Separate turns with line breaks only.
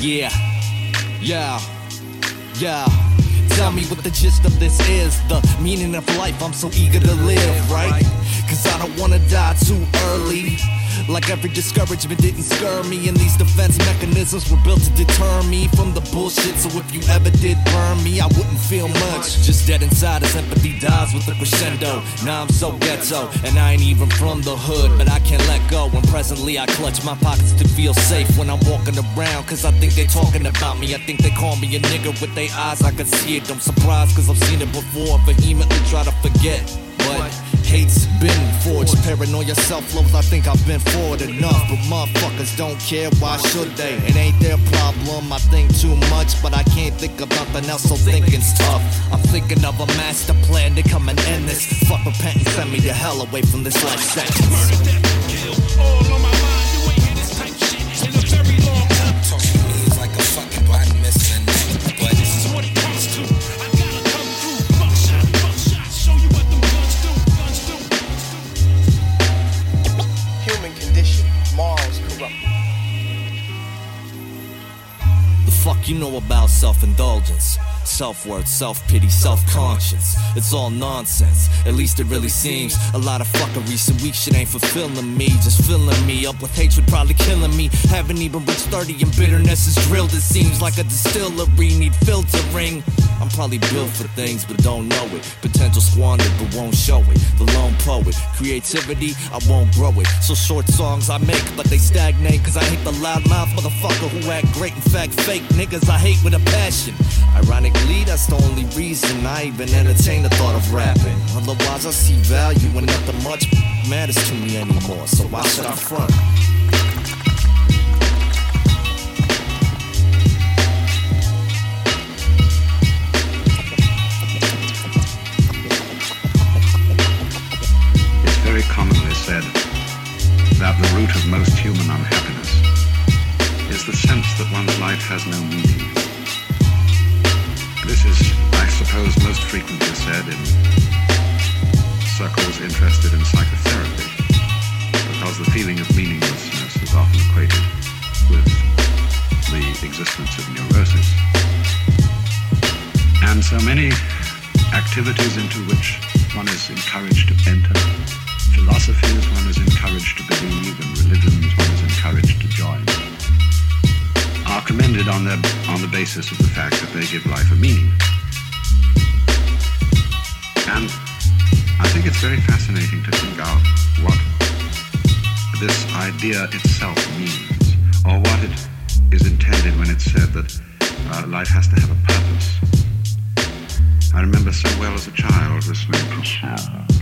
Yeah, yeah, yeah. Tell me what the gist of this is. The meaning of life, I'm so eager to live, right? Cause I don't wanna die too early. Like every discouragement didn't scare me, and these defense mechanisms were built to deter me from the bullshit. So if you ever did burn me, I wouldn't feel much. Just dead inside as empathy dies with the crescendo. Now I'm so ghetto, and I ain't even from the hood, but I can't let go. And presently I clutch my pockets to feel safe when I'm walking around, cause I think they're talking about me. I think they call me a nigga with their eyes, I can see it. I'm surprised cause I've seen it before, vehemently try to forget. But hate's been forged, paranoia, self-love. I think I've been forward enough, but motherfuckers don't care. Why should they? It ain't their problem. I think too much, but I can't think of nothing else. So thinking's tough. I'm thinking of a master plan to come and end this. Fuck repentance, send me the hell away from this life sentence. Fuck you know about self-indulgence? Self-worth, self-pity, self-conscience. It's all nonsense. At least it really seems. A lot of fuckery, some weak shit ain't fulfilling me. Just filling me up with hatred, probably killing me. Haven't even reached 30 and bitterness is drilled. It seems like a distillery need filtering. I'm probably built for things, but don't know it. Potential squandered, but won't show it. The lone poet. Creativity, I won't grow it. So short songs I make, but they stagnate. Cause I hate the loudmouth motherfucker who act great. In fact, fake niggas I hate with a passion. Ironically, that's the only reason I even entertain the thought of rapping. Otherwise, I see value when nothing much matters to me anymore. So why should I front?
Very commonly said that the root of most human unhappiness is the sense that one's life has no meaning. This is, I suppose, most frequently said in circles interested in psychotherapy, because the feeling of meaninglessness is often equated with the existence of neurosis. And so many activities into which one is encouraged to enter, philosophies one is encouraged to believe, and religions one is encouraged to join, are commended on, their, on the basis of the fact that they give life a meaning. And I think it's very fascinating to think out what this idea itself means, or what it is intended when it's said that uh, life has to have a purpose. I remember so well as a child listening to songs